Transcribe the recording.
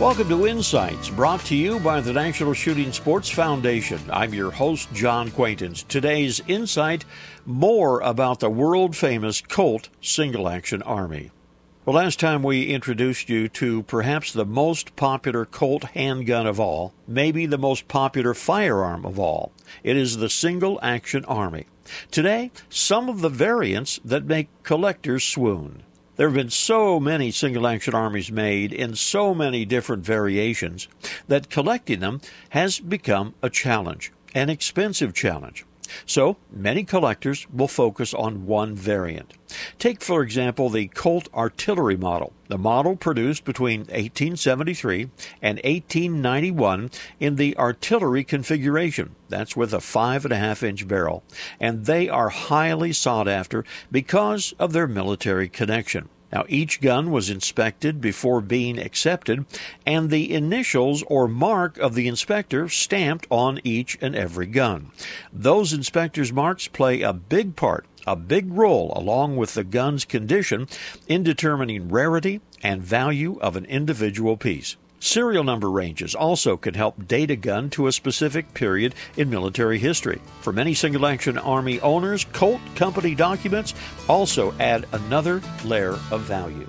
Welcome to Insights, brought to you by the National Shooting Sports Foundation. I'm your host, John Quaintance. Today's Insight more about the world famous Colt Single Action Army. Well, last time we introduced you to perhaps the most popular Colt handgun of all, maybe the most popular firearm of all. It is the Single Action Army. Today, some of the variants that make collectors swoon. There have been so many single action armies made in so many different variations that collecting them has become a challenge, an expensive challenge. So many collectors will focus on one variant. Take, for example, the Colt artillery model, the model produced between 1873 and 1891 in the artillery configuration. That's with a five and a half inch barrel. And they are highly sought after because of their military connection. Now, each gun was inspected before being accepted, and the initials or mark of the inspector stamped on each and every gun. Those inspectors' marks play a big part, a big role, along with the gun's condition, in determining rarity and value of an individual piece. Serial number ranges also can help date a gun to a specific period in military history. For many single action Army owners, Colt Company documents also add another layer of value.